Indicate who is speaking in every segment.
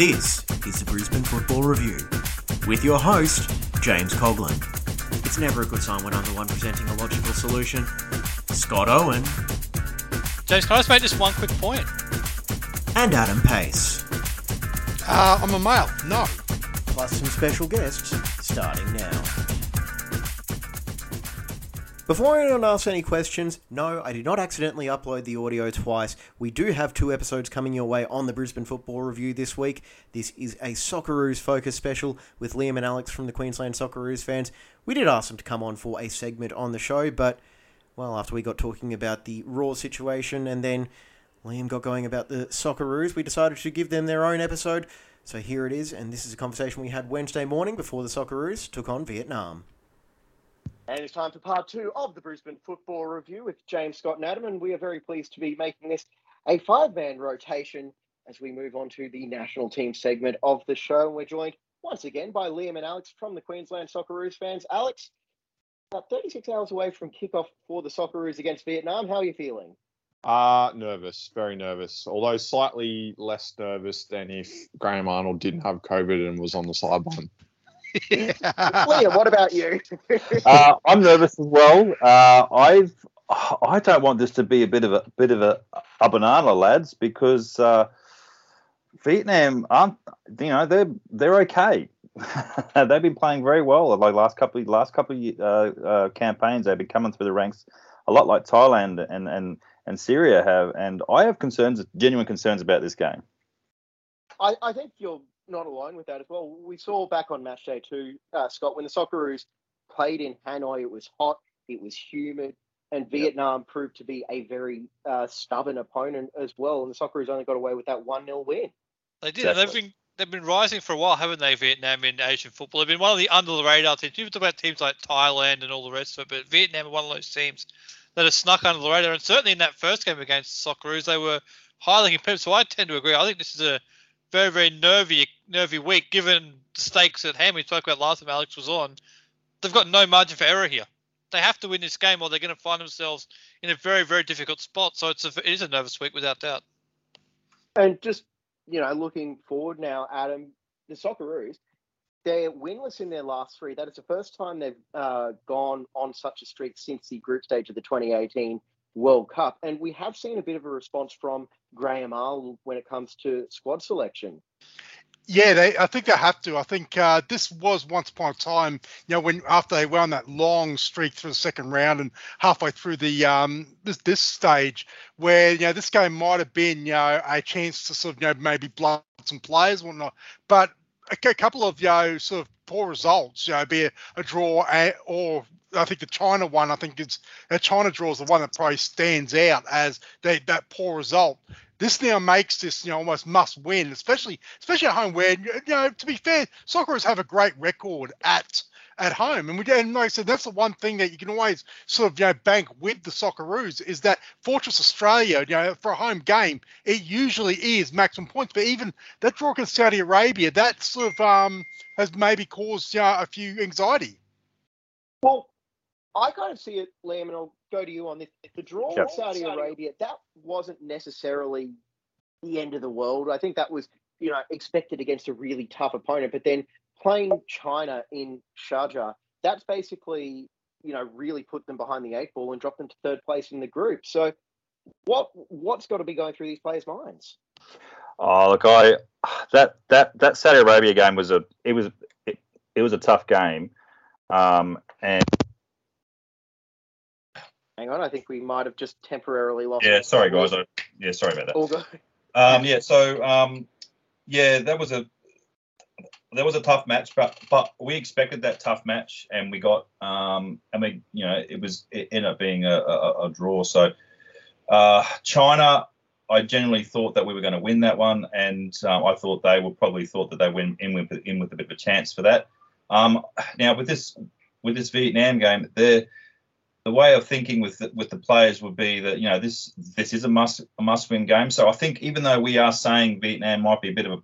Speaker 1: This is the Brisbane Football Review with your host, James Coughlin. It's never a good sign when I'm the one presenting a logical solution. Scott Owen
Speaker 2: James, can I just make just one quick point?
Speaker 1: and Adam Pace,
Speaker 3: Uh, I'm a male. No.
Speaker 1: plus some special guests starting now. Before anyone asks any questions, no, I did not accidentally upload the audio twice. We do have two episodes coming your way on the Brisbane Football Review this week. This is a Socceroos focus special with Liam and Alex from the Queensland Socceroos fans. We did ask them to come on for a segment on the show, but, well, after we got talking about the Roar situation and then Liam got going about the Socceroos, we decided to give them their own episode. So here it is, and this is a conversation we had Wednesday morning before the Socceroos took on Vietnam.
Speaker 4: And it's time for part two of the Brisbane Football Review with James Scott and Adam, and we are very pleased to be making this a five-man rotation as we move on to the national team segment of the show. And we're joined once again by Liam and Alex from the Queensland Socceroos fans. Alex, about 36 hours away from kickoff for the Socceroos against Vietnam. How are you feeling?
Speaker 5: Uh, nervous, very nervous. Although slightly less nervous than if Graham Arnold didn't have COVID and was on the sideline.
Speaker 4: Liam, what about you?
Speaker 6: uh, I'm nervous as well. Uh, I've I don't want this to be a bit of a bit of a, a banana, lads, because uh, Vietnam aren't you know they're they're okay. they've been playing very well. Like last couple last couple of, uh, uh, campaigns, they've been coming through the ranks a lot like Thailand and and and Syria have. And I have concerns, genuine concerns about this game.
Speaker 4: I, I think you're not alone with that as well. We saw back on match day two, uh, Scott, when the Socceroos played in Hanoi, it was hot, it was humid, and Vietnam proved to be a very uh, stubborn opponent as well. And the Socceroos only got away with that 1 0 win.
Speaker 2: They did. and They've been they've been rising for a while, haven't they? Vietnam in Asian football. They've been one of the under the radar teams. You talk about teams like Thailand and all the rest of it, but Vietnam are one of those teams that have snuck under the radar. And certainly in that first game against the Socceroos, they were highly competitive. So I tend to agree. I think this is a very very nervy nervy week, given the stakes at hand. We spoke about last time Alex was on. They've got no margin for error here. They have to win this game, or they're going to find themselves in a very very difficult spot. So it's a, it is a nervous week without doubt.
Speaker 4: And just, you know, looking forward now, Adam, the Socceroos, they're winless in their last three. That is the first time they've uh, gone on such a streak since the group stage of the 2018 World Cup. And we have seen a bit of a response from Graham Arnold when it comes to squad selection.
Speaker 3: Yeah, they. I think they have to. I think uh, this was once upon a time, you know, when after they went on that long streak through the second round and halfway through the um this this stage, where you know this game might have been you know a chance to sort of you know maybe blood some players whatnot, but a, a couple of you know sort of poor results, you know, be a, a draw a, or I think the China one, I think it's the China draw is the one that probably stands out as they, that poor result. This now makes this, you know, almost must win, especially especially at home where, you know, to be fair, Socceroos have a great record at at home. And we and like I said, that's the one thing that you can always sort of you know bank with the Socceroos is that Fortress Australia, you know, for a home game, it usually is maximum points. But even that draw against Saudi Arabia, that sort of um has maybe caused you know, a few anxiety.
Speaker 4: Well, I kind of see it, Liam, and I'll go to you on this. The draw
Speaker 6: Sure.
Speaker 4: with Saudi Arabia, that wasn't necessarily the end of the world. I think that was, you know, expected against a really tough opponent. But then playing China in Sharjah, that's basically, you know, really put them behind the eight ball and dropped them to third place in the group. So what what's got to be going through these players' minds?
Speaker 6: Oh look, I that that that Saudi Arabia game was a it was it, it was a tough game, um, and
Speaker 4: Hang on, I think we might have just temporarily lost.
Speaker 7: Yeah, sorry guys. I, yeah, sorry about that.
Speaker 4: All go.
Speaker 7: Um, yeah, so um, yeah, that was a that was a tough match, but but we expected that tough match, and we got um, I mean, you know, it was it ended up being a, a, a draw. So uh, China, I generally thought that we were going to win that one, and um, I thought they would probably thought that they went in with in with a bit of a chance for that. Um, now with this with this Vietnam game, the the way of thinking with the, with the players would be that you know this this is a must a must win game. So I think even though we are saying Vietnam might be a bit of a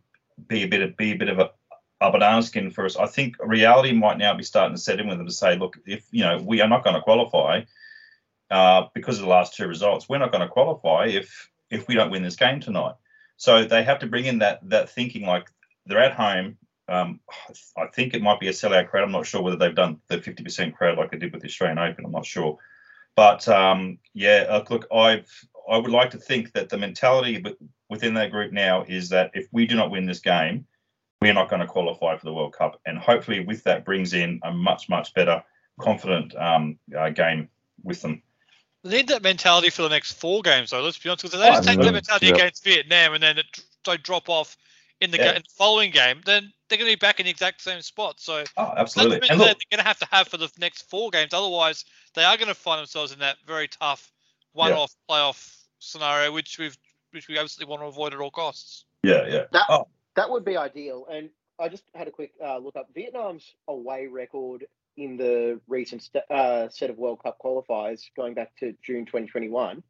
Speaker 7: be a bit of be a bit of a a banana skin for us, I think reality might now be starting to set in with them to say, look, if you know we are not going to qualify uh, because of the last two results, we're not going to qualify if if we don't win this game tonight. So they have to bring in that that thinking like they're at home. Um, I think it might be a sellout crowd. I'm not sure whether they've done the 50% crowd like they did with the Australian Open. I'm not sure, but um, yeah, uh, look, I've I would like to think that the mentality within that group now is that if we do not win this game, we're not going to qualify for the World Cup, and hopefully with that brings in a much much better, confident um, uh, game with them.
Speaker 2: They need that mentality for the next four games, though. Let's be honest, because if they just take that mentality against Vietnam and then it, they drop off in the, yeah. in the, following game, then they're going to be back in the exact same spot. So
Speaker 7: oh, absolutely,
Speaker 2: that's they're going to have to have for the next four games. Otherwise, they are going to find themselves in that very tough one-off yeah. playoff scenario, which we've which we absolutely want to avoid at all costs.
Speaker 7: Yeah, yeah.
Speaker 4: That, oh. That would be ideal. And I just had a quick uh, look up Vietnam's away record in the recent st- uh, set of World Cup qualifiers going back to June 2021.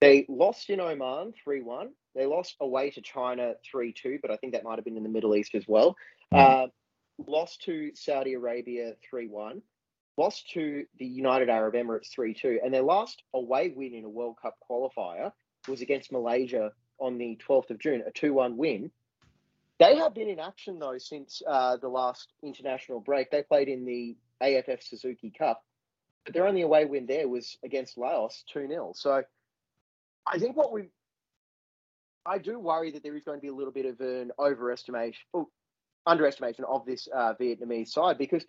Speaker 4: They lost in Oman 3 1. They lost away to China 3 2, but I think that might have been in the Middle East as well. Mm. Uh, lost to Saudi Arabia 3 1. Lost to the United Arab Emirates 3 2. And their last away win in a World Cup qualifier was against Malaysia on the 12th of June, a 2 1 win. They have been in action though since uh, the last international break. They played in the AFF Suzuki Cup, but their only away win there was against Laos, 2 0. So I think what we, I do worry that there is going to be a little bit of an overestimation, oh, underestimation of this uh, Vietnamese side because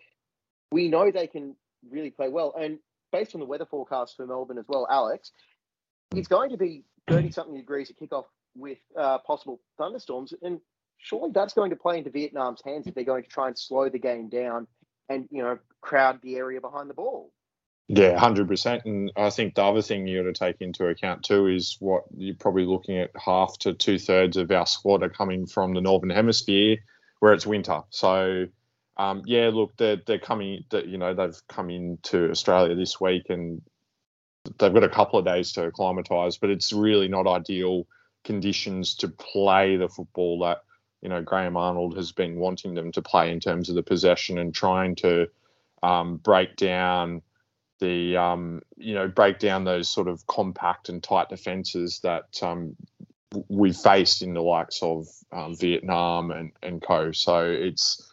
Speaker 4: we know they can really play well. And based on the weather forecast for Melbourne as well, Alex, it's going to be 30 something degrees at kickoff with uh, possible thunderstorms. And surely that's going to play into Vietnam's hands if they're going to try and slow the game down and you know crowd the area behind the ball.
Speaker 5: Yeah, hundred percent. And I think the other thing you got to take into account too is what you're probably looking at half to two thirds of our squad are coming from the northern hemisphere, where it's winter. So, um, yeah, look, they're they're coming. You know, they've come into Australia this week and they've got a couple of days to acclimatise, but it's really not ideal conditions to play the football that you know Graham Arnold has been wanting them to play in terms of the possession and trying to um, break down the um, you know break down those sort of compact and tight defences that um, we faced in the likes of um, Vietnam and, and co. So it's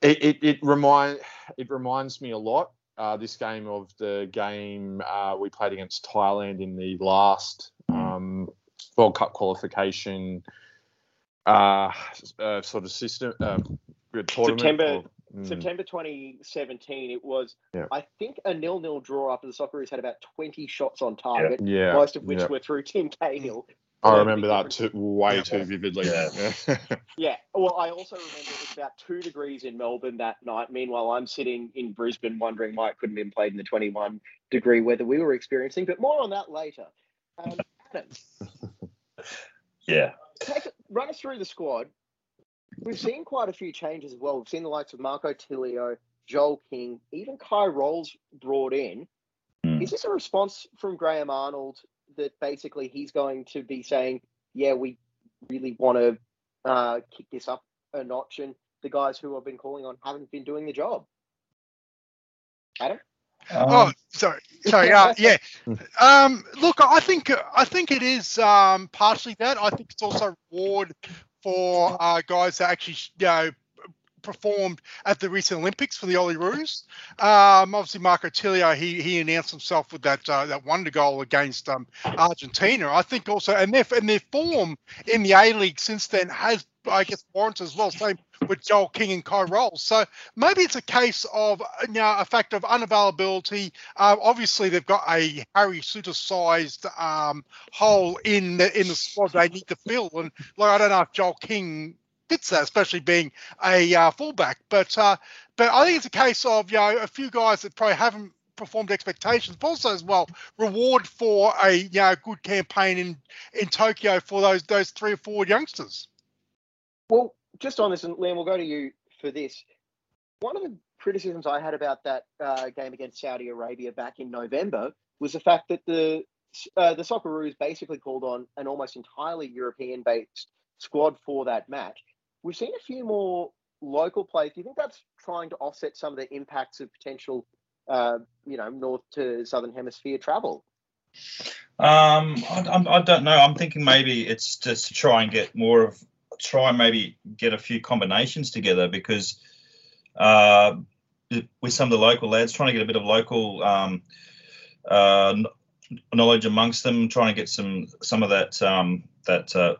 Speaker 5: it, it, it remind it reminds me a lot uh, this game of the game uh, we played against Thailand in the last um, World Cup qualification uh, uh, sort of system uh,
Speaker 4: tournament. September, or, mm. September 2017. It was, yeah. I think, a nil-nil draw after the Socceroos had about 20 shots on target,
Speaker 5: yeah.
Speaker 4: most of which yeah. were through Tim Cahill.
Speaker 5: I remember that too, way too vividly.
Speaker 4: Yeah. yeah. Well, I also remember it was about two degrees in Melbourne that night. Meanwhile, I'm sitting in Brisbane wondering why it couldn't have been played in the 21 degree weather we were experiencing. But more on that later. Um,
Speaker 7: yeah.
Speaker 4: Take, run us through the squad. We've seen quite a few changes as well. We've seen the likes of Marco Tilio, Joel King, even Kye Rowles brought in. Mm. Is this a response from Graham Arnold that basically he's going to be saying, yeah, we really want to uh, kick this up a notch, and the guys who I've been calling on haven't been doing the job? Adam?
Speaker 3: Um, oh, sorry, sorry. Uh, yeah. Um, look, I think I think it is um, partially that. I think it's also reward for uh, guys that actually you know performed at the recent Olympics for the Olyroos. Um, obviously, Marco Tilio, he he announced himself with that uh, that wonder goal against um, Argentina. I think also, and their and their form in the A League since then has, I guess, warranted as well. Same with Joel King and Kye Rowles. So maybe it's a case of you know a fact of unavailability. Uh, obviously, they've got a Harry Souttar-sized um, hole in the in the squad they need to fill, and like I don't know if Joel King fits that, especially being a uh, fullback. But uh, but I think it's a case of you know a few guys that probably haven't performed expectations, but also as well reward for a you know good campaign in in Tokyo for those those three or four youngsters.
Speaker 4: Well, just on this, and Liam, we'll go to you for this. One of the criticisms I had about that uh, game against Saudi Arabia back in November was the fact that the uh, the Socceroos basically called on an almost entirely European-based squad for that match. We've seen a few more local plays. Do you think that's trying to offset some of the impacts of potential, uh, you know, north to southern hemisphere travel?
Speaker 7: Um, I, I, don't know. I'm thinking maybe it's just to try and get more of try and maybe get a few combinations together because uh, with some of the local lads, trying to get a bit of local um, uh, knowledge amongst them, trying to get some some of that um, that uh,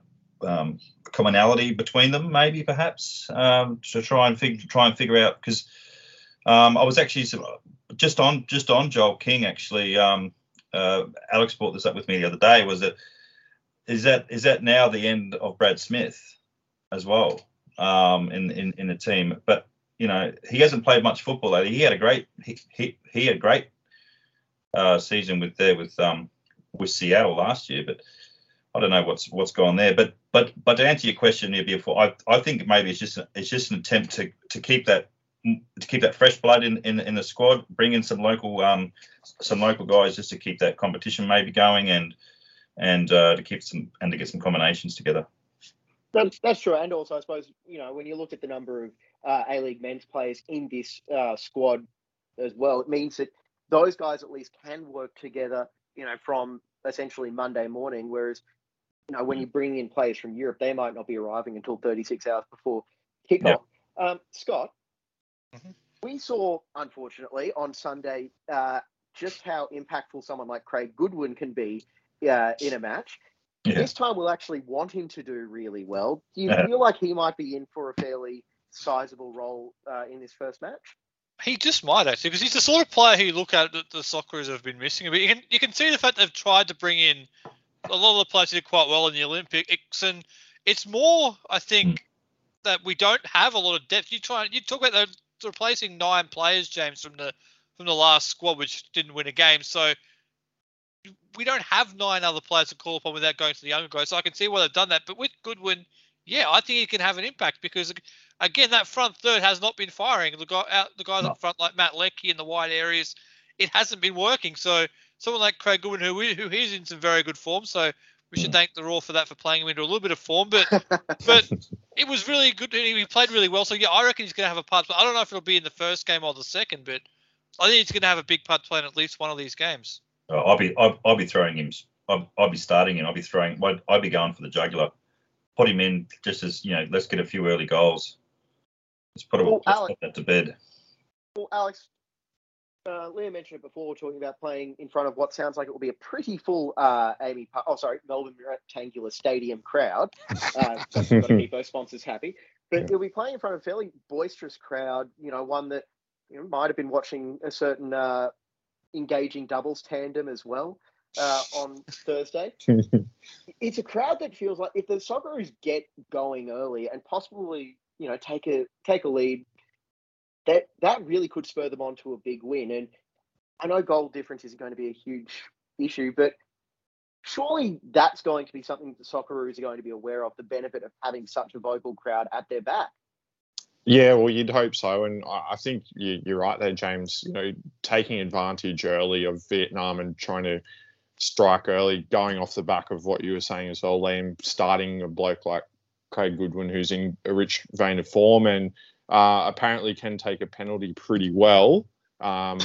Speaker 7: um, commonality between them, maybe perhaps um, to try and figure try and figure out because um, I was actually just on just on Joel King actually. Um, uh, Alex brought this up with me the other day. Was that is that is that now the end of Brad Smith as well um, in in in the team? But you know he hasn't played much football lately. He had a great he he, he had a great uh, season with there with um with Seattle last year, but I don't know what's what's gone there. But but but to answer your question here before, I I think maybe it's just it's just an attempt to to keep that to keep that fresh blood in, in in the squad, bring in some local um some local guys just to keep that competition maybe going and and uh, to keep some and to get some combinations together.
Speaker 4: That's, that's true, and also I suppose you know when you look at the number of uh, A League men's players in this uh, squad as well, it means that those guys at least can work together. You know, from essentially Monday morning, whereas you know when you bring in players from Europe, they might not be arriving until 36 hours before kickoff. Yep. Um, Scott, mm-hmm. we saw unfortunately on Sunday uh, just how impactful someone like Craig Goodwin can be uh, in a match. Yeah. This time we'll actually want him to do really well. Do you yeah. feel like he might be in for a fairly sizable role uh, in this first match?
Speaker 2: He just might actually, because he's the sort of player who you look at that the Socceroos have been missing. But you can you can see the fact they've tried to bring in a lot of the players did quite well in the Olympics, and it's more, I think, mm. that we don't have a lot of depth. You try you talk about the, replacing nine players, James, from the from the last squad, which didn't win a game. So we don't have nine other players to call upon without going to the younger guys. So I can see why they've done that. But with Goodwin, yeah, I think he can have an impact because again, that front third has not been firing. The guy out, the guys no. up front like Matt Leckie in the wide areas, it hasn't been working. So someone like Craig Goodwin, who who is in some very good form, so we should mm. thank the Roar for that for playing him into a little bit of form. But but it was really good. He played really well. So yeah, I reckon he's going to have a part. But I don't know if it'll be in the first game or the second, but I think he's going to have a big part to play in at least one of these games.
Speaker 7: Uh, I'll be I'll, I'll, be throwing him. I'll, I'll be starting him. I'll be throwing. I'd, I'd be going for the jugular. Put him in just as you know. Let's get a few early goals. Let's put, well, let's Alex, put that to bed.
Speaker 4: Well, Alex, uh, Liam mentioned it before, talking about playing in front of what sounds like it will be a pretty full uh, AAMI, oh sorry, Melbourne Rectangular Stadium crowd. Uh, got to keep those sponsors happy. But yeah. you'll be playing in front of a fairly boisterous crowd. You know, one that you know, might have been watching a certain uh, engaging doubles tandem as well uh, on Thursday. it's a crowd that feels like if the Socceroos get going early and possibly you know take a take a lead, that that really could spur them on to a big win. And I know goal difference is going to be a huge issue, but surely that's going to be something the Socceroos are going to be aware of the benefit of having such a vocal crowd at their back.
Speaker 5: Yeah, well, you'd hope so, and I think you're right there, James. You know, taking advantage early of Vietnam and trying to strike early, going off the back of what you were saying as well, Liam, starting a bloke like Craig Goodwin, who's in a rich vein of form and uh, apparently can take a penalty pretty well. Um,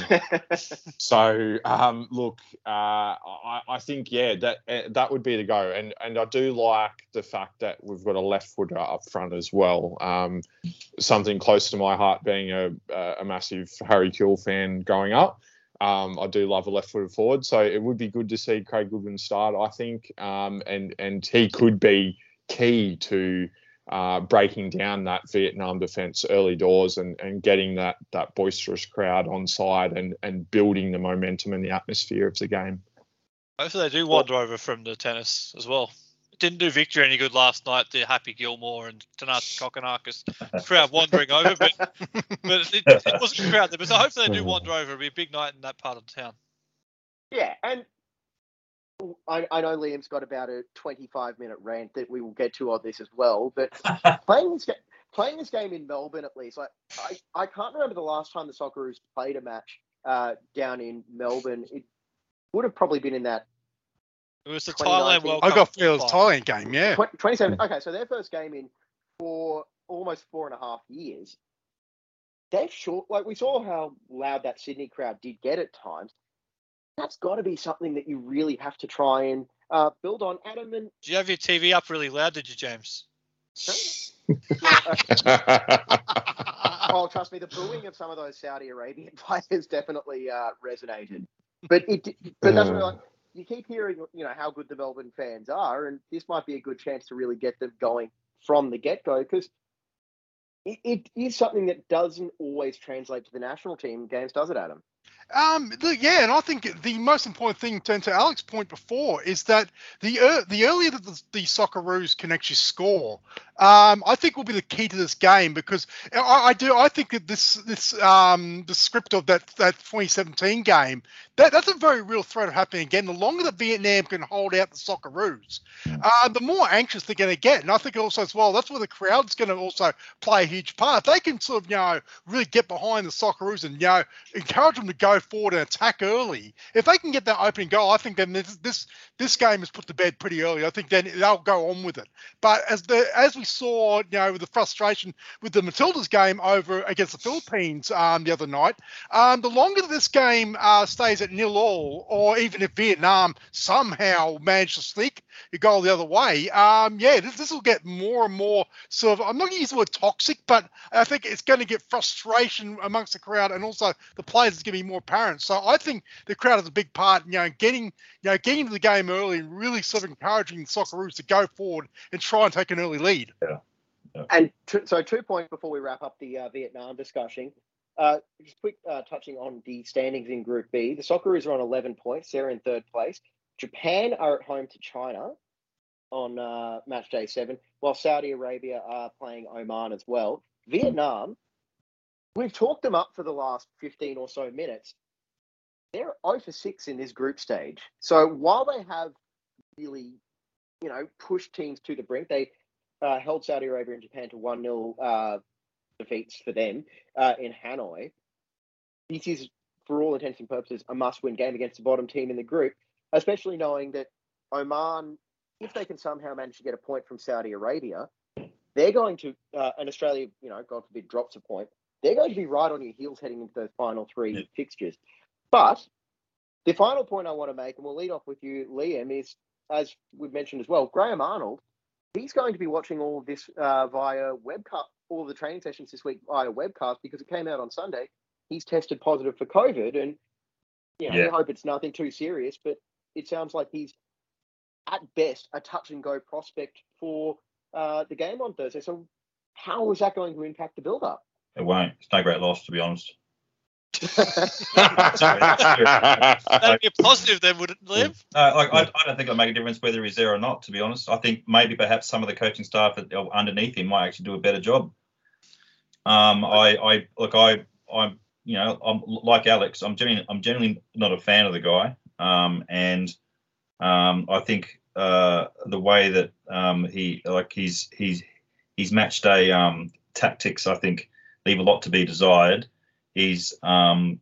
Speaker 5: so um, look, uh, I, I, think yeah, that eh, that would be the go, and and I do like the fact that we've got a left footer up front as well. Um, something close to my heart, being a a massive Harry Kewell fan growing up. Um, I do love a left-footed forward, so it would be good to see Craig Goodwin start. I think, um, and and he could be key to uh, breaking down that Vietnam defence early doors and, and getting that that boisterous crowd on side and, and building the momentum and the atmosphere of the game.
Speaker 2: Hopefully they do wander over from the tennis as well. It didn't do Victor any good last night. The Happy Gilmore and Tanasi Kokkinakis crowd wandering over, but but it, it wasn't a crowd there. But so hopefully they do wander over. It'll be a big night in that part of town.
Speaker 4: Yeah, and I, I, know Liam's got about a 25 minute rant that we will get to on this as well, but playing this game, playing this game in Melbourne at least, like I, I can't remember the last time the Socceroos played a match uh, down in Melbourne. It would have probably been in that.
Speaker 2: It was the Thailand World
Speaker 3: I got Phil's Thailand game, yeah.
Speaker 4: 27. Okay, so their first game in for almost four and a half years. They've short, like we saw how loud that Sydney crowd did get at times that's got to be something that you really have to try and uh, build on. Adam and
Speaker 2: do you have your TV up really loud? Did you, James?
Speaker 4: oh, trust me, the booing of some of those Saudi Arabian players definitely uh, resonated. But it, but that's what, like, you keep hearing, you know, how good the Melbourne fans are, and this might be a good chance to really get them going from the get go because it, it is something that doesn't always translate to the national team games, does it, Adam?
Speaker 3: Um, the, yeah, and I think the most important thing, to, to Alex's point before, is that the uh, the earlier that the, the Socceroos can actually score, um, I think will be the key to this game because I, I do I think that this this um, the script of that that 2017 game that that's a very real threat of happening again. The longer that Vietnam can hold out the Socceroos, uh, the more anxious they're going to get, and I think also as well that's where the crowd's going to also play a huge part. They can sort of you know really get behind the Socceroos and you know encourage them to go forward and attack early. If they can get that opening goal, I think then this this, this game is put to bed pretty early. I think then they'll go on with it. But as the as we saw, you know, with the frustration with the Matildas game over against the Philippines um, the other night, um, the longer this game uh, stays at nil all, or even if Vietnam somehow manage to sneak a goal the other way, um, yeah, this, will get more and more sort of. I'm not going to use the word toxic, but I think it's going to get frustration amongst the crowd, and also the players is going to be more apparent. So I think the crowd has a big part, you know, getting you know getting into the game early and really sort of encouraging the Socceroos to go forward and try and take an early lead.
Speaker 7: Yeah. yeah.
Speaker 4: And t- so two points before we wrap up the uh, Vietnam discussion. Uh, just quick uh, touching on the standings in Group B. The Socceroos are on 11 points. They're in third place. Japan are at home to China on uh, match day seven, while Saudi Arabia are playing Oman as well. Vietnam, we've talked them up for the last 15 or so minutes. They're 0 for 6 in this group stage. So while they have really, you know, pushed teams to the brink, they uh, held Saudi Arabia and Japan to 1 0 uh, defeats for them uh, in Hanoi. This is, for all intents and purposes, a must win game against the bottom team in the group, especially knowing that Oman, if they can somehow manage to get a point from Saudi Arabia, they're going to, uh, and Australia, you know, God forbid, drops a point, they're going to be right on your heels heading into those final three yeah. fixtures. But the final point I want to make, and we'll lead off with you, Liam, is as we've mentioned as well, Graham Arnold, he's going to be watching all of this uh, via webcast, all the training sessions this week via webcast because it came out on Sunday. He's tested positive for COVID, and you know, yeah. we hope it's nothing too serious, but it sounds like he's at best a touch and go prospect for uh, the game on Thursday. So, how is that going to impact the build up?
Speaker 7: It won't. It's no great loss, to be honest.
Speaker 2: That'd be a positive then, would it, Liv?
Speaker 7: Uh, like, I, I, don't think it'll make a difference whether he's there or not, to be honest. I think maybe perhaps some of the coaching staff underneath him might actually do a better job. Um, I, I look, I, I'm, you know, I'm like Alex. I'm genuinely, I'm generally not a fan of the guy, um, and um, I think uh, the way that um, he, like, he's, he's, he's match day um, tactics, I think, leave a lot to be desired is um,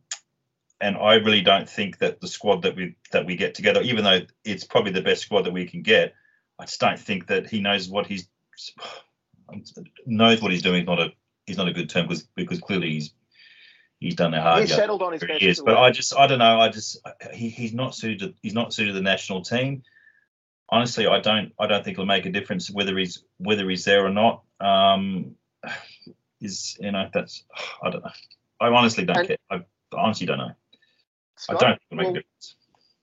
Speaker 7: and I really don't think that the squad that we that we get together, even though it's probably the best squad that we can get, I just don't think that he knows what he's knows what he's doing. Is not a he's not a good term because because clearly he's he's done it hard.
Speaker 4: He's settled on his
Speaker 7: best years, but I just I don't know. I just he, he's not suited. He's not suited to the national team. Honestly, I don't I don't think it'll make a difference whether he's whether he's there or not. Um, is you know that's I don't know. I honestly don't and, care. I honestly don't know. Scott, I don't make well, a difference.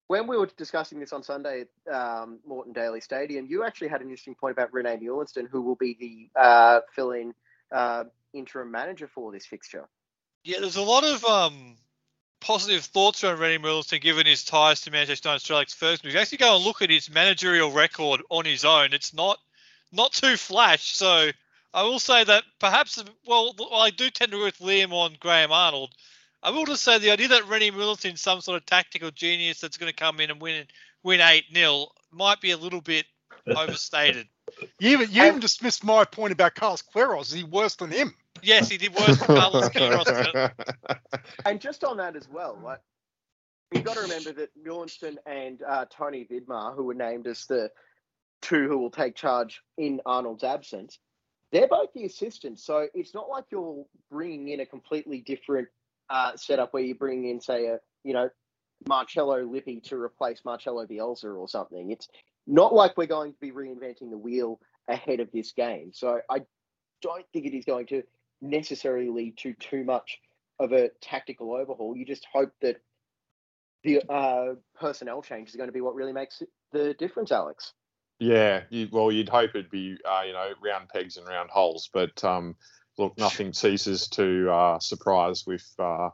Speaker 4: When we were discussing this on Sunday at um, Moreton Daily Stadium, you actually had an interesting point about Rene Meulensteen, who will be the uh, fill-in uh, interim manager for this fixture.
Speaker 2: Yeah, there's a lot of um, positive thoughts around Rene Meulensteen given his ties to Manchester United Australia's first. If you actually go and look at his managerial record on his own, it's not not too flash. So I will say that perhaps, well, I do tend to agree with Liam on Graham Arnold. I will just say the idea that Rene is some sort of tactical genius that's going to come in and win win eight 0 might be a little bit overstated.
Speaker 3: You even you even dismissed my point about Carlos Queiroz. Is he worse than him?
Speaker 2: Yes, he did worse than Carlos Queiroz.
Speaker 4: and just on that as well, like you've got to remember that Meulensteen and uh, Tony Vidmar, who were named as the two who will take charge in Arnold's absence, they're both the assistants. So it's not like you're bringing in a completely different uh, setup where you bring in, say, a you know Marcello Lippi to replace Marcelo Bielsa or something. It's not like we're going to be reinventing the wheel ahead of this game. So I don't think it is going to necessarily lead to too much of a tactical overhaul. You just hope that the uh, personnel change is going to be what really makes the difference, Alex.
Speaker 5: Yeah, you, well, you'd hope it'd be uh, you know round pegs and round holes, but um, look, nothing ceases to uh, surprise with uh,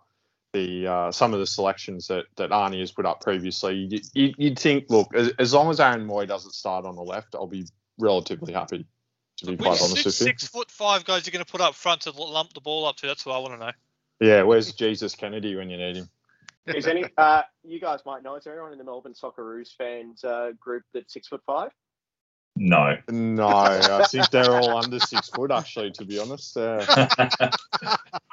Speaker 5: the uh, some of the selections that that Arnie has put up previously. You, would think, look, as, as, long as Aaron Mooy doesn't start on the left, I'll be relatively happy. To be quite honest with you,
Speaker 2: six foot five guys you're going to put up front to lump the ball up to. That's what I want to know.
Speaker 5: Yeah, where's Jesus Kennedy when you need him?
Speaker 4: Is any uh, you guys might know? Is there anyone in the Melbourne Socceroos fans uh, group that's six foot five?
Speaker 7: No.
Speaker 5: No, I think they're all under six foot. Actually, to be honest. Uh,
Speaker 7: I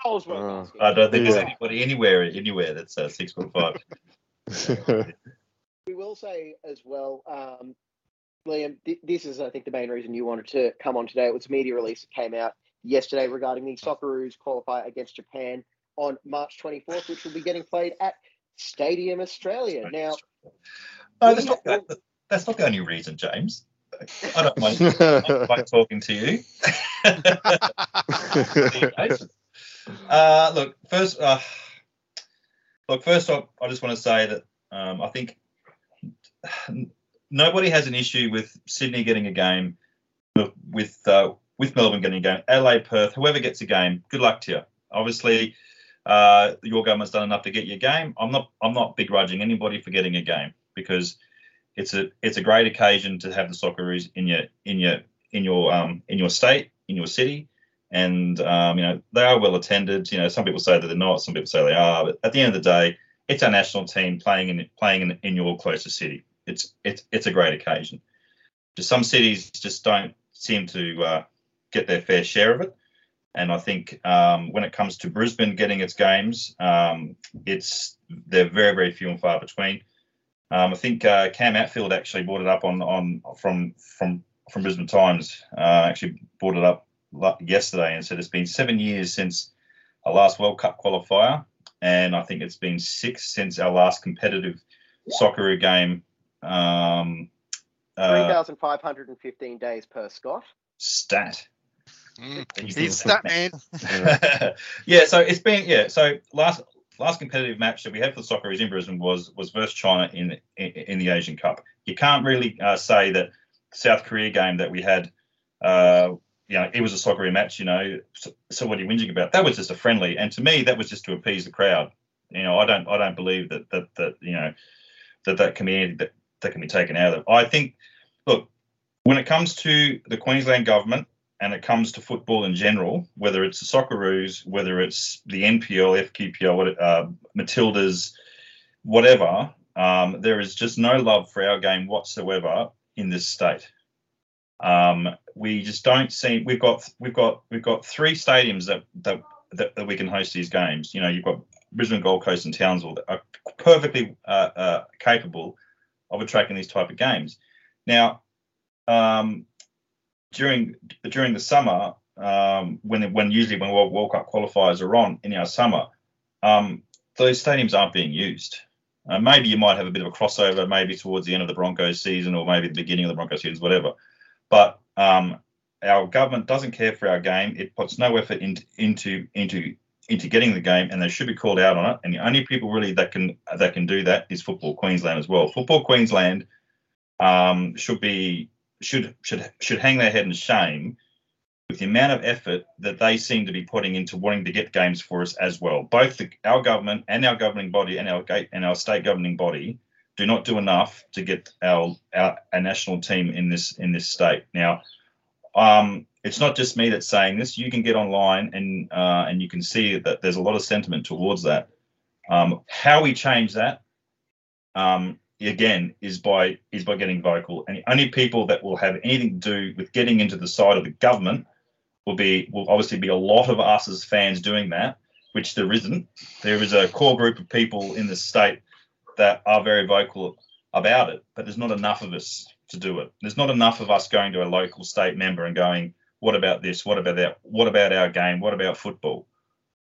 Speaker 7: don't think yeah. there's anybody anywhere anywhere that's uh, six foot five.
Speaker 4: we will say as well, um, Liam. Th- this is, I think, the main reason you wanted to come on today. It was a media release that came out yesterday regarding the Socceroos qualifier against Japan on March 24th, which will be getting played at Stadium Australia. Now,
Speaker 7: no, that's, not, the, that's not the only reason, James. I don't mind, I don't mind talking to you. uh, look, first, uh, look, first off, I just want to say that um, I think nobody has an issue with Sydney getting a game, with uh, with Melbourne getting a game, LA, Perth, whoever gets a game, good luck to you. Obviously, uh, your government's done enough to get your game. I'm not I'm not begrudging anybody for getting a game because it's a it's a great occasion to have the Socceroos in your in your in your um in your state in your city, and um, you know they are well attended. You know some people say that they're not, some people say they are, but at the end of the day, it's our national team playing in playing in, in your closest city. It's it's it's a great occasion. Just some cities just don't seem to uh, get their fair share of it. And I think um, when it comes to Brisbane getting its games, um, it's they're very very few and far between. Um, I think uh, Cam Atfield actually brought it up on on from from from Brisbane Times. Uh, actually brought it up yesterday and said it's been seven years since our last World Cup qualifier, and I think it's been six since our last competitive soccer game. Um,
Speaker 4: uh, 3,515 days per Scott.
Speaker 7: Stat.
Speaker 3: Mm, he's that man.
Speaker 7: yeah, so it's been yeah. So last last competitive match that we had for the Socceroos in Brisbane was was versus China in in, in the Asian Cup. You can't really uh, say that South Korea game that we had. Uh, you know, it was a soccer match. You know, so, so, what are you whinging about? That was just a friendly, and to me, that was just to appease the crowd. You know, I don't, I don't believe that that that you know that that can be that, that can be taken out of. I think, look, when it comes to the Queensland government, and it comes to football in general, whether it's the Socceroos, whether it's the NPL, FQPL, uh, Matildas, whatever, um, there is just no love for our game whatsoever in this state. Um, we just don't see. We've got we've got we've got three stadiums that that that, that we can host these games. You know, you've got Brisbane, Gold Coast, and Townsville that are perfectly uh, uh, capable of attracting these type of games. Now, um, during during the summer, um, when when usually when World, World Cup qualifiers are on in our summer, um, those stadiums aren't being used. Uh, maybe you might have a bit of a crossover, maybe towards the end of the Broncos season or maybe the beginning of the Broncos season, whatever. But um, our government doesn't care for our game. It puts no effort in, into into into getting the game, and they should be called out on it. And the only people really that can that can do that is Football Queensland as well. Football Queensland um, should be should should should hang their head in shame with the amount of effort that they seem to be putting into wanting to get games for us as well. Both the, our government and our governing body and our and our state governing body do not do enough to get our our, our national team in this in this state. Now, um, it's not just me that's saying this. You can get online and uh, and you can see that there's a lot of sentiment towards that. Um, how we change that um, again is by is by getting vocal. And the only people that will have anything to do with getting into the side of the government will be will obviously be a lot of us as fans doing that which there isn't. There is a core group of people in the state that are very vocal about it but there's not enough of us to do it. There's not enough of us going to a local state member and going what about this? What about that? What about our game? What about football?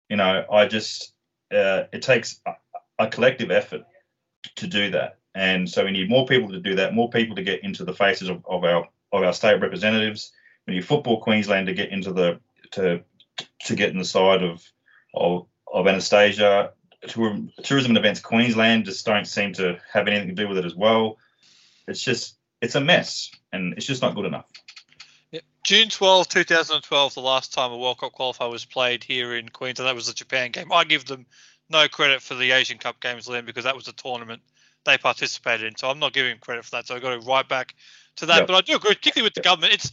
Speaker 7: You know i just uh, it takes a, a collective effort to do that and so we need more people to do that, more people to get into the faces of, of our of our state representatives. We need Football Queensland to get into the to to get in the side of of, of Annastacia. Tourism and Events Queensland just don't seem to have anything to do with it as well. It's just it's a mess, and it's just not good enough.
Speaker 2: June 12, 2012, the last time a World Cup qualifier was played here in Queensland. That was the Japan game. I give them no credit for the Asian Cup games, Liam, because that was a tournament they participated in. So I'm not giving them credit for that. So I got to right back to that. Yep. But I do agree, particularly with the government. It's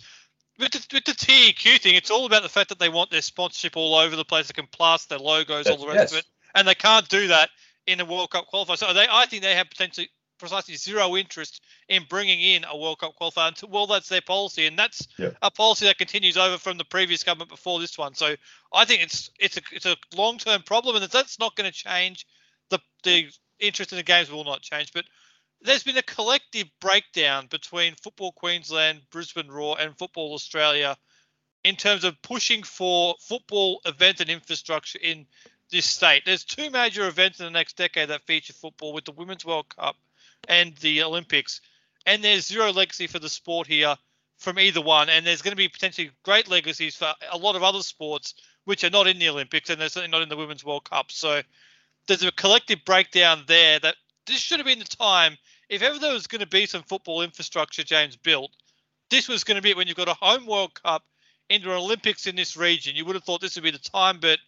Speaker 2: with the, with the TEQ thing. It's all about the fact that they want their sponsorship all over the place. They can plaster their logos, all the rest yes. of it, and they can't do that in a World Cup qualifier. So they, I think they have potentially precisely zero interest in bringing in a World Cup qualifier until well that's their policy and that's yep. a policy that continues over from the previous government before this one. So I think it's it's a it's a long term problem and that's not going to change. The the interest in the games will not change, but there's been a collective breakdown between Football Queensland, Brisbane Roar, and Football Australia in terms of pushing for football event and infrastructure in this state. There's two major events in the next decade that feature football with the Women's World Cup and the Olympics. And there's zero legacy for the sport here from either one. And there's going to be potentially great legacies for a lot of other sports which are not in the Olympics and they're certainly not in the Women's World Cup. So there's a collective breakdown there that this should have been the time. If ever there was going to be some football infrastructure, James built, this was going to be it when you've got a home World Cup into an Olympics in this region. You would have thought this would be the time, but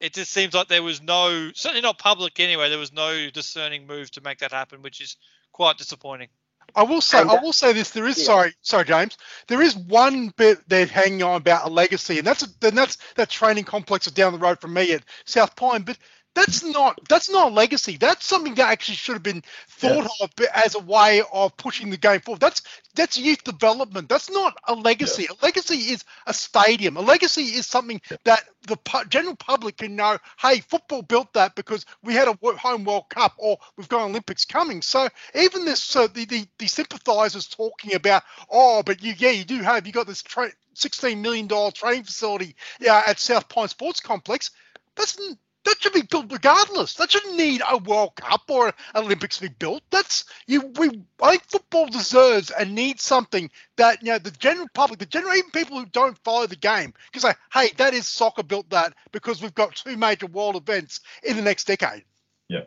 Speaker 2: it just seems like there was no, certainly not public anyway, there was no discerning move to make that happen, which is quite disappointing.
Speaker 3: I will say, I will say this: there is, yeah. sorry, sorry, James. There is one bit they're hanging on about a legacy, and that's a, and that's that training complex is down the road from me at South Pine. But that's not that's not a legacy. That's something that actually should have been thought yeah. of as a way of pushing the game forward. That's that's youth development. That's not a legacy. Yeah. A legacy is a stadium. A legacy is something yeah. that the pu- general public can know. Hey, football built that because we had a home World Cup or we've got Olympics coming. So even this, uh, the, the the sympathisers talking about, oh, but you yeah you do have you got this tra- sixteen million dollar training facility yeah, at South Pine Sports Complex. That's that should be built regardless. That shouldn't need a World Cup or Olympics to be built. That's you. We I think football deserves and needs something that you know the general public, the general even people who don't follow the game, can say, "Hey, that is soccer built that because we've got two major world events in the next decade."
Speaker 7: Yeah.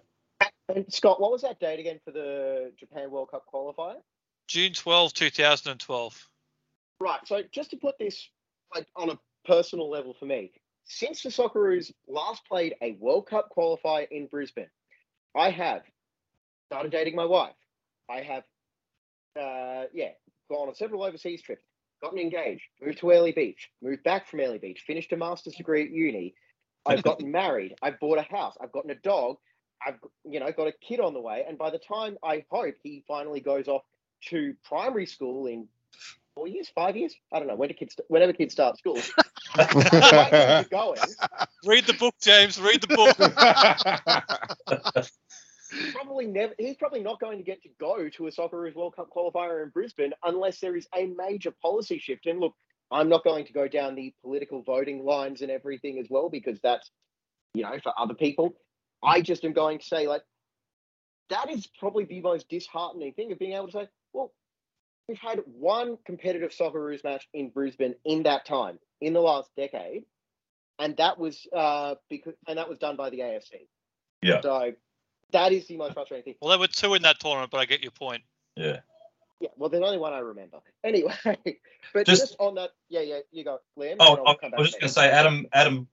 Speaker 4: And Scott, what was that date again for the Japan World Cup qualifier?
Speaker 2: June 12, 2012.
Speaker 4: Right. So just to put this like on a personal level for me, since the Socceroos last played a World Cup qualifier in Brisbane, I have started dating my wife. I have, uh, yeah, gone on several overseas trips, gotten engaged, moved to Airlie Beach, moved back from Airlie Beach, finished a master's degree at uni. I've gotten married. I've bought a house. I've gotten a dog. I've, you know, got a kid on the way. And by the time I hope he finally goes off to primary school in four years, five years. I don't know when do kids whenever kids start school.
Speaker 2: going. Read the book, James. Read the
Speaker 4: book. probably never. He's probably not going to get to go to a Socceroos World Cup qualifier in Brisbane unless there is a major policy shift. And look, I'm not going to go down the political voting lines and everything as well because that's you know for other people. I just am going to say like that is probably the most disheartening thing of being able to say, well, we've had one competitive Socceroos match in Brisbane in that time in the last decade, and that was uh, because and that was done by the AFC.
Speaker 7: Yeah.
Speaker 4: So that is the most frustrating thing.
Speaker 2: Well, there were two in that tournament, but I get your point.
Speaker 7: Yeah.
Speaker 4: Yeah. Well, there's only one I remember. Anyway, but just, just on that, yeah, yeah, you go, Liam.
Speaker 7: Oh, I, I was just going to say, Adam. Adam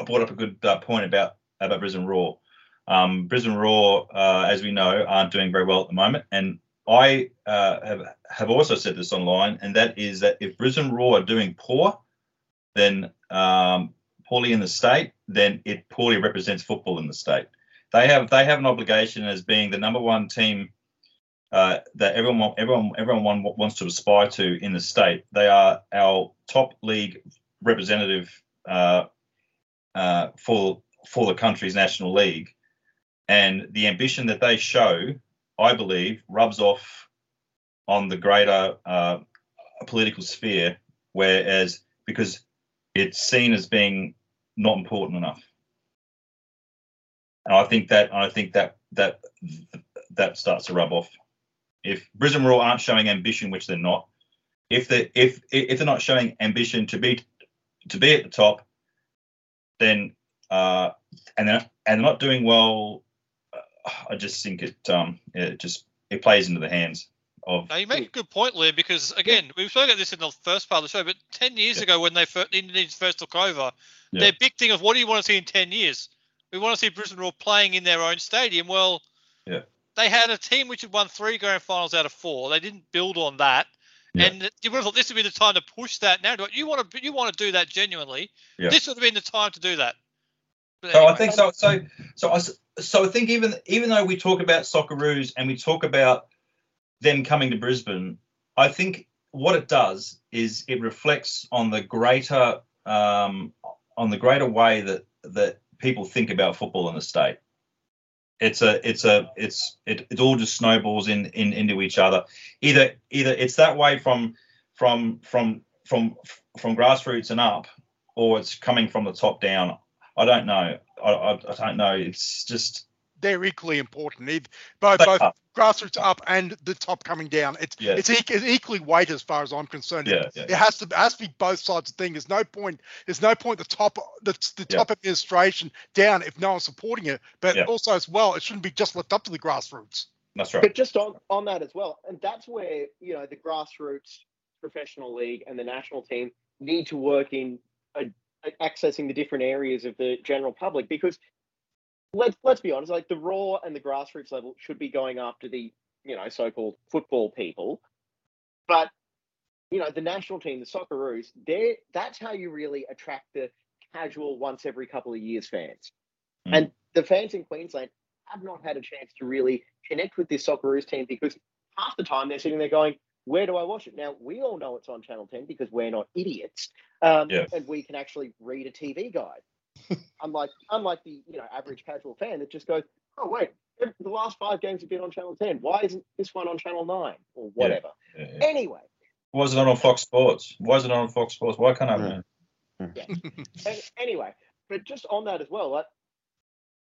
Speaker 7: I brought up a good uh, point about about Brisbane Roar. Um, Brisbane Roar, uh, as we know, aren't doing very well at the moment, and I uh, have have also said this online, and that is that if Brisbane Roar are doing poor, then um, poorly in the state, then it poorly represents football in the state. They have they have an obligation as being the number one team uh, that everyone everyone everyone wants to aspire to in the state. They are our top league representative uh, uh, for for the country's national league, and the ambition that they show I believe, rubs off on the greater uh, political sphere, whereas because it's seen as being not important enough. And I think that I think that that that starts to rub off. If Brisbane Roar aren't showing ambition, which they're not, if they if if they're not showing ambition to be to be at the top, then uh, and they're and they're not doing well, I just think it um it just it plays into the hands of
Speaker 2: Now you make a good point, Liam, because again, we spoke about this in the first part of the show, but ten years
Speaker 7: Yeah.
Speaker 2: ago when they first, the Indonesians first took over,
Speaker 7: Yeah.
Speaker 2: their big thing of what do you want to see in ten years? We want to see Brisbane Roar playing in their own stadium. Well,
Speaker 7: Yeah.
Speaker 2: they had a team which had won three grand finals out of four. They didn't build on that.
Speaker 7: Yeah.
Speaker 2: And you would have thought this would be the time to push that now. You want to you want to do that genuinely.
Speaker 7: Yeah.
Speaker 2: This would have been the time to do that. But
Speaker 7: So I think so. So so I so I think even even though we talk about Socceroos and we talk about them coming to Brisbane, I think what it does is it reflects on the greater um, on the greater way that that people think about football in the state. It's a it's a it's it, it all just snowballs in, in into each other. Either either it's that way from from from from from grassroots and up, or it's coming from the top down. I don't know. I, I, I don't know. It's just
Speaker 3: They're equally important. Both, both
Speaker 7: are.
Speaker 3: grassroots up and the top coming down. It's
Speaker 7: Yeah.
Speaker 3: it's, eq- it's equally weighted as far as I'm concerned.
Speaker 7: yeah,
Speaker 3: It,
Speaker 7: yeah.
Speaker 3: it has to it has to be both sides of the thing. There's no point. There's no point the top the, the
Speaker 7: Yeah.
Speaker 3: top administration down if no one's supporting it. But
Speaker 7: Yeah.
Speaker 3: also as well, it shouldn't be just left up to the grassroots.
Speaker 7: That's right.
Speaker 4: But just on, on that as well, and that's where you know the grassroots professional league and the national team need to work in uh, accessing the different areas of the general public because let's let's be honest, like the Roar and the grassroots level should be going after the you know so-called football people, but you know the national team, the Socceroos, they that's how you really attract the casual once every couple of years fans,
Speaker 7: Mm.
Speaker 4: and the fans in Queensland have not had a chance to really connect with this Socceroos team because half the time they're sitting there going, "Where do I watch it?" Now we all know it's on Channel Ten because we're not idiots, um,
Speaker 7: Yeah.
Speaker 4: and we can actually read a TV guide. unlike unlike the you know average casual fan that just goes, "Oh wait, the last five games have been on Channel Ten. Why isn't this one on Channel Nine or whatever?"
Speaker 7: Yeah, yeah.
Speaker 4: Anyway,
Speaker 7: Why is it not on Fox Sports? Why is it not on Fox Sports? Why can't I?
Speaker 1: Yeah.
Speaker 4: an- anyway, but just on that as well, like,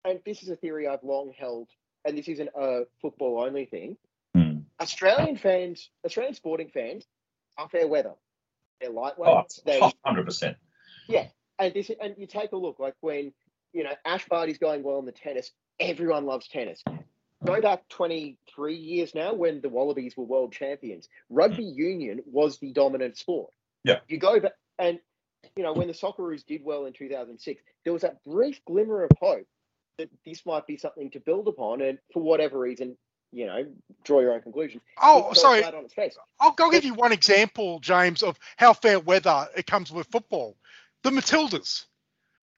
Speaker 4: and this is a theory I've long held, and this isn't a football only thing. Australian fans, Australian sporting fans, are fair weather. They're lightweight.
Speaker 7: Oh,
Speaker 4: they,
Speaker 7: 100%. Yeah.
Speaker 4: And this, and you take a look, like when you know Ash Barty's going well in the tennis, everyone loves tennis. Go back 23 years now, when the Wallabies were world champions, rugby mm. union was the dominant sport.
Speaker 7: Yeah.
Speaker 4: You go back, and you know when the Socceroos did well in 2006, there was that brief glimmer of hope that this might be something to build upon, and for whatever reason, you know, draw your own conclusions.
Speaker 3: Oh, sorry.
Speaker 4: flat on its face.
Speaker 3: I'll, I'll give you one example, James, of how fair weather it comes with football. The Matildas.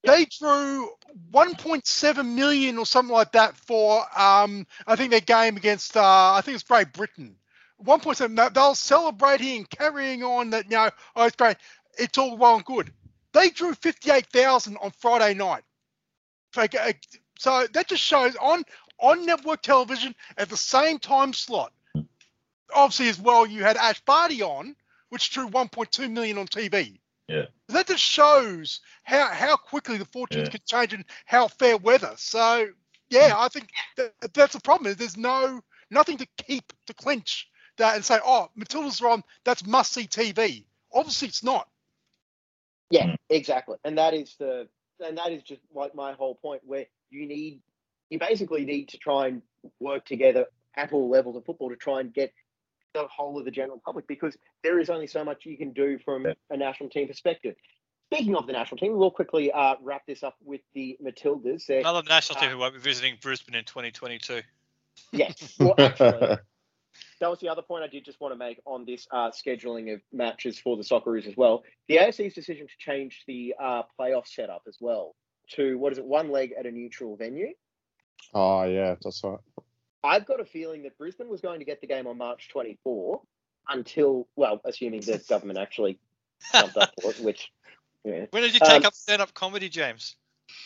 Speaker 3: They drew 1.7 million or something like that for, um, I think their game against, uh, I think it's Great Britain. 1.7. they- They're celebrating, carrying on that, you know, oh, it's great. It's all well and good. They drew 58,000 on Friday night. So that just shows on on network television at the same time slot obviously as well you had Ash Barty on, which drew 1.2 million on TV.
Speaker 7: Yeah.
Speaker 3: That just shows how how quickly the fortunes
Speaker 7: Yeah.
Speaker 3: can change and how fair weather. So yeah, I think that, that's the problem. Is there's no nothing to keep to clinch that and say, oh, Matilda's are on. That's must see TV. Obviously, it's not.
Speaker 4: Yeah,
Speaker 7: Mm.
Speaker 4: exactly. And that is the and that is just like my whole point where you need you basically need to try and work together at all levels of football to try and get the whole of the general public because there is only so much you can do from a national team perspective. Speaking of the national team, we'll quickly uh, wrap this up with the Matildas. They're,
Speaker 2: Another national team
Speaker 4: Uh,
Speaker 2: who won't be visiting Brisbane in 2022.
Speaker 4: yes, well, actually, that was the other point I did just want to make on this uh, scheduling of matches for the Socceroos as well. The AFC's decision to change the uh, playoff setup as well to what is it, one leg at a neutral venue.
Speaker 5: Oh yeah, that's right.
Speaker 4: I've got a feeling that Brisbane was going to get the game on March 24 until, well, assuming the government actually jumped up for it, which, yeah,
Speaker 2: When did you take
Speaker 4: Um,
Speaker 2: up stand-up comedy, James?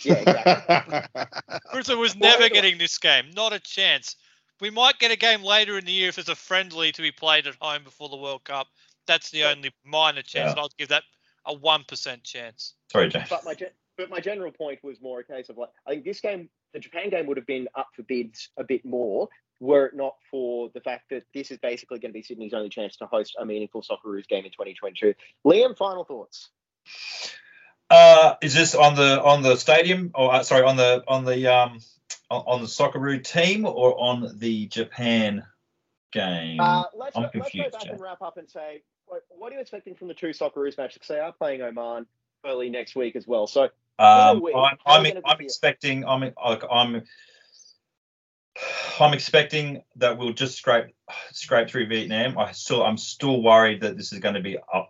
Speaker 4: yeah, exactly.
Speaker 2: Brisbane was
Speaker 4: Well,
Speaker 2: never
Speaker 4: anyway.
Speaker 2: getting this game. Not a chance. We might get a game later in the year if there's a friendly to be played at home before the World Cup. That's the only minor chance,
Speaker 7: Yeah.
Speaker 2: and I'll give that a one percent chance.
Speaker 7: Sorry, James.
Speaker 4: but my but my general point was more a case of like I think this game, the Japan game, would have been up for bids a bit more were it not for the fact that this is basically going to be Sydney's only chance to host a meaningful Socceroos game in 2022. Liam, final thoughts.
Speaker 7: Uh, is this on the on the stadium or uh, sorry on the on the um on, the Socceroo team or on the Japan game?
Speaker 4: Uh, let's,
Speaker 7: I'm
Speaker 4: go, let's go back and wrap up and say, what, what are you expecting from the two Socceroos matches? Because they are playing Oman early next week as well. So,
Speaker 7: Um, I'm, I'm, I'm expecting. I'm, like, I'm, I'm expecting that we'll just scrape, scrape through Vietnam. I still, I'm still worried that this is going to be a,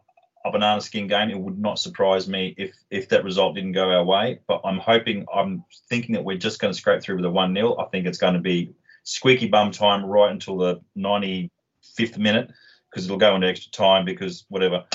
Speaker 7: a banana skin game. It would not surprise me if, if that result didn't go our way. But I'm hoping, I'm thinking that we're just going to scrape through with a one 0 I think it's going to be squeaky bum time right until the 95th minute because it'll go into extra time because whatever.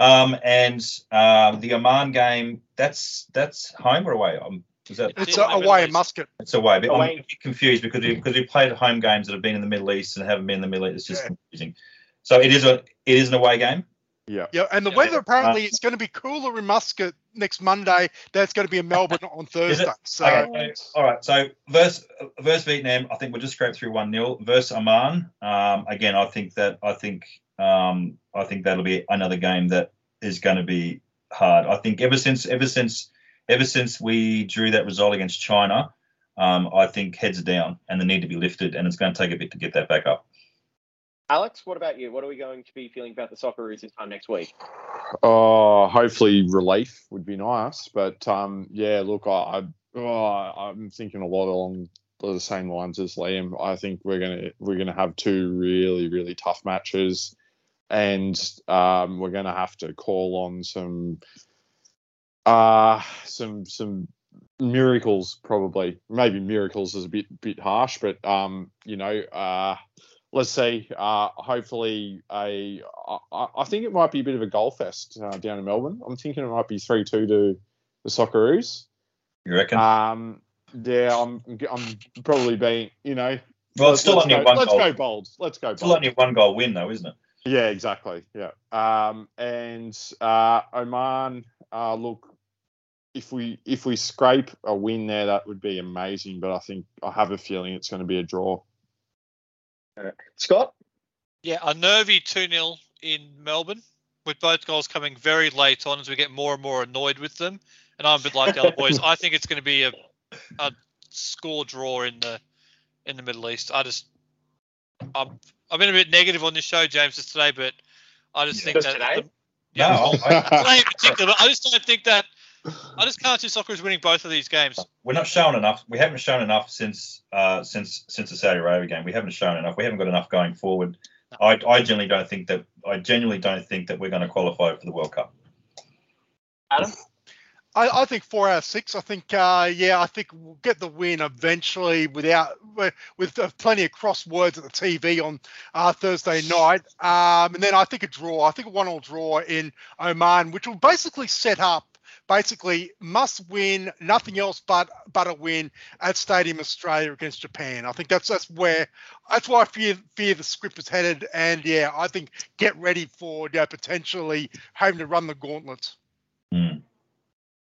Speaker 7: Um, and um, the Oman game, that's that's home or away? Um, is that
Speaker 3: It's a, away in Muscat.
Speaker 7: it's away? But I'm a bit confused because we, because we played home games that have been in the Middle East and haven't been in the Middle East. It's just
Speaker 3: Yeah.
Speaker 7: confusing. So it is a it is an away game.
Speaker 6: Yeah.
Speaker 3: Yeah, and the
Speaker 2: Yeah.
Speaker 3: weather apparently it's going to be cooler in Muscat next Monday. That's going to be in Melbourne on Thursday. So
Speaker 7: Okay, all right. So versus versus Vietnam, I think we'll just scrape through one 0 Versus Oman, um, again, I think that I think um, I think that'll be another game that is going to be hard. I think ever since ever since ever since we drew that result against China, um, I think heads are down and they need to be lifted, and it's going to take a bit to get that back up.
Speaker 4: Alex, what about you? What are we going to be feeling about the Socceroos this time next week?
Speaker 5: Oh, hopefully relief would be nice, but um, yeah. Look, I, I oh, I'm thinking a lot along the same lines as Liam. I think we're gonna we're gonna have two really really tough matches, and um, we're gonna have to call on some uh some some miracles probably. Maybe miracles is a bit bit harsh, but um, you know, uh let's see. Uh, hopefully, a I, I think it might be a bit of a goal fest uh, down in Melbourne. I'm thinking it might be three two to the Socceroos.
Speaker 7: You reckon?
Speaker 5: Um, yeah, I'm I'm probably being you know.
Speaker 7: well, it's still only
Speaker 5: go,
Speaker 7: one
Speaker 5: let's
Speaker 7: goal.
Speaker 5: go bold. Let's go
Speaker 7: Still only one goal win, though, isn't it?
Speaker 5: Yeah, exactly. Yeah. Um, and uh, Oman, uh, look, if we if we scrape a win there, that would be amazing. But I think I have a feeling it's going to be a draw.
Speaker 4: Scott?
Speaker 2: Yeah, a nervy 2 0 in Melbourne, with both goals coming very late on as we get more and more annoyed with them. And I'm a bit like the other boys. I think it's going to be a, a score draw in the in the Middle East. I just, I'm, I've been a bit negative on this show, James, just today, but I just think
Speaker 4: Just
Speaker 2: that.
Speaker 4: today?
Speaker 2: the- yeah,
Speaker 7: No, I-
Speaker 2: today in particular, but I just don't think that. I just can't see Socceroos winning both of these games.
Speaker 7: we're not showing enough. We haven't shown enough since uh, since since the Saudi Arabia game. We haven't shown enough. We haven't got enough going forward. I, I genuinely don't think that I genuinely don't think that we're going to qualify for the World Cup.
Speaker 4: Adam?
Speaker 3: I, I think four out of six. I think, uh, yeah, I think we'll get the win eventually without with- uh, plenty of crosswords at the TV on uh, Thursday night. Um, and then I think a draw. I think a one-all draw in Oman, which will basically set up basically must win, nothing else but but a win at Stadium Australia against Japan. I think that's that's where that's why I fear fear the script is headed. And yeah, I think get ready for yeah, potentially having to run the gauntlet.
Speaker 7: Hmm.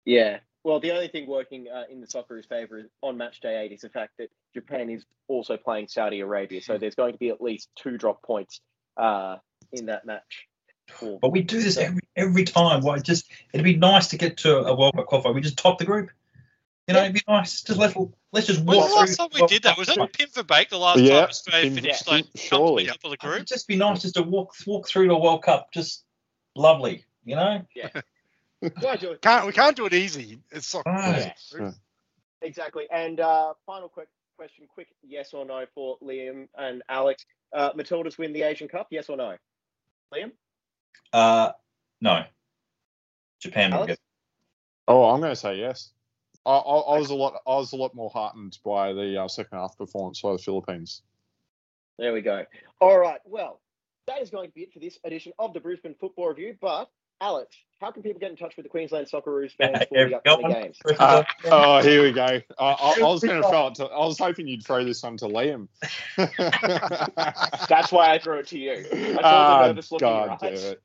Speaker 4: Yeah. Well, the only thing working uh, in the Socceroos' favour on match day eight is the fact that Japan is also playing Saudi Arabia, so there's going to be at least two drop points uh, in that match. For-
Speaker 7: But we do this every every time. Why just it'd be nice to get to a World Cup qualifier. We just top the group. You know, it'd be nice. Just let let's just
Speaker 2: When
Speaker 7: walk
Speaker 2: was the last
Speaker 7: through
Speaker 2: time we did that? Was that
Speaker 7: group.
Speaker 2: Pim Verbeek the last
Speaker 5: Yeah,
Speaker 2: time Australia
Speaker 5: Pim-
Speaker 2: finished
Speaker 5: yeah,
Speaker 2: like
Speaker 5: surely.
Speaker 2: comfortably top of the
Speaker 7: It'd
Speaker 2: group?
Speaker 7: just be nice just to walk walk through the World Cup. Just lovely. You know.
Speaker 4: Why do it?
Speaker 3: Can't we can't do it easy. It's soccer.
Speaker 7: Right.
Speaker 5: Yeah.
Speaker 4: Exactly. And uh, final quick question: quick yes or no for Liam and Alex. Uh, Matildas win the Asian Cup? Yes or no? Liam?
Speaker 7: Uh, no. Japan will get.
Speaker 5: Oh, I'm going to say yes. I, I, I was a lot. I was a lot more heartened by the uh, second half performance by the Philippines.
Speaker 4: There we go. All right. Well, that is going to be it for this edition of the Brisbane Football Review. But Alex, how can people get in touch with the Queensland Socceroos fans for the
Speaker 7: Go
Speaker 4: upcoming
Speaker 7: on.
Speaker 4: games?
Speaker 5: Uh, oh, here we go. I, I, I was going to throw it. To, I was hoping you'd throw this one to Liam.
Speaker 4: That's why I threw it to you. I saw the
Speaker 5: Ah,
Speaker 4: in your
Speaker 5: God damn it.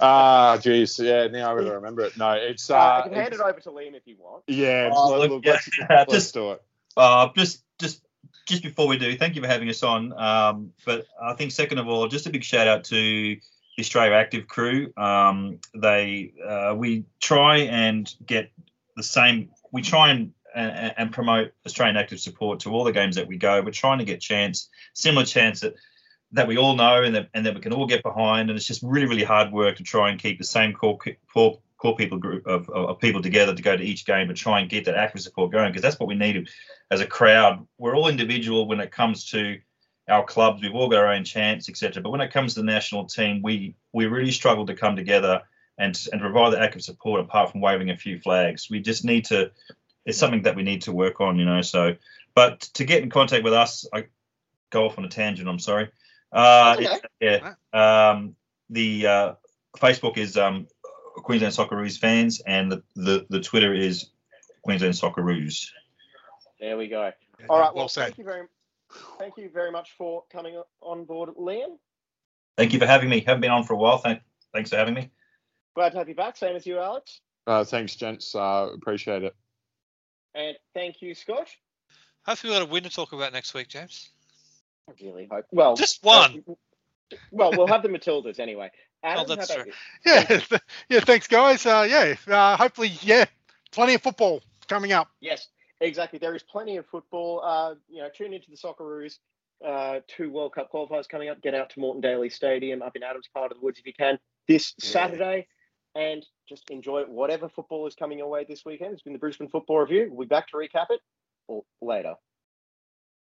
Speaker 5: Ah, jeez. Yeah, now I got to remember it. No, it's. Uh,
Speaker 4: Uh, I can hand it over to Liam if you want.
Speaker 5: Yeah,
Speaker 7: Oh,
Speaker 5: let,
Speaker 7: look,
Speaker 5: look,
Speaker 7: yeah.
Speaker 5: let's, let's
Speaker 7: just
Speaker 5: do it.
Speaker 7: uh, just just just before we do, thank you for having us on. Um, but I think second of all, just a big shout out to the Australia Active crew. Um, they uh, we try and get the same. We try and, and and promote Australian Active support to all the games that we go. We're trying to get chance, similar chance that that we all know and that and that we can all get behind. And it's just really really hard work to try and keep the same core core, core people group of, of people together to go to each game and try and get that active support going because that's what we need as a crowd. We're all individual when it comes to our clubs. We've all got our own chants, etc. But when it comes to the national team, we we really struggle to come together and and provide the active support apart from waving a few flags. We just need to. It's something that we need to work on, you know. So, but to get in contact with us, I go off on a tangent. I'm sorry. Uh,
Speaker 4: Okay.
Speaker 7: yeah. Um, the uh, Facebook is um, Queensland Socceroos fans, and the, the the Twitter is Queensland Socceroos.
Speaker 4: There we go. All right. Well,
Speaker 3: well said.
Speaker 4: thank you very, thank you very much for coming on board, Liam.
Speaker 7: Thank you for having me. Haven't been on for a while. Thank, thanks for having me.
Speaker 4: Glad to have you back. Same as you, Alex.
Speaker 5: Uh, thanks, gents. Uh, appreciate it.
Speaker 4: And thank you, Scott.
Speaker 2: Hopefully, we've got a win to talk about next week, James.
Speaker 4: I really hope. Well,
Speaker 2: Just one.
Speaker 4: uh, well, we'll have the Matildas anyway. Adam,
Speaker 2: that's true.
Speaker 4: you?
Speaker 3: Yeah, th- yeah. Thanks, guys. Uh, yeah, uh, hopefully, yeah, plenty of football coming up.
Speaker 4: Yes, exactly. There is plenty of football. Uh, you know, tune into the Socceroos. Uh, two World Cup qualifiers coming up. Get out to Moreton Daily Stadium up in Adams part of the Woods if you can this
Speaker 1: Yeah.
Speaker 4: Saturday, and just enjoy whatever football is coming your way this weekend. It's been the Brisbane Football Review. We'll be back to recap it or later.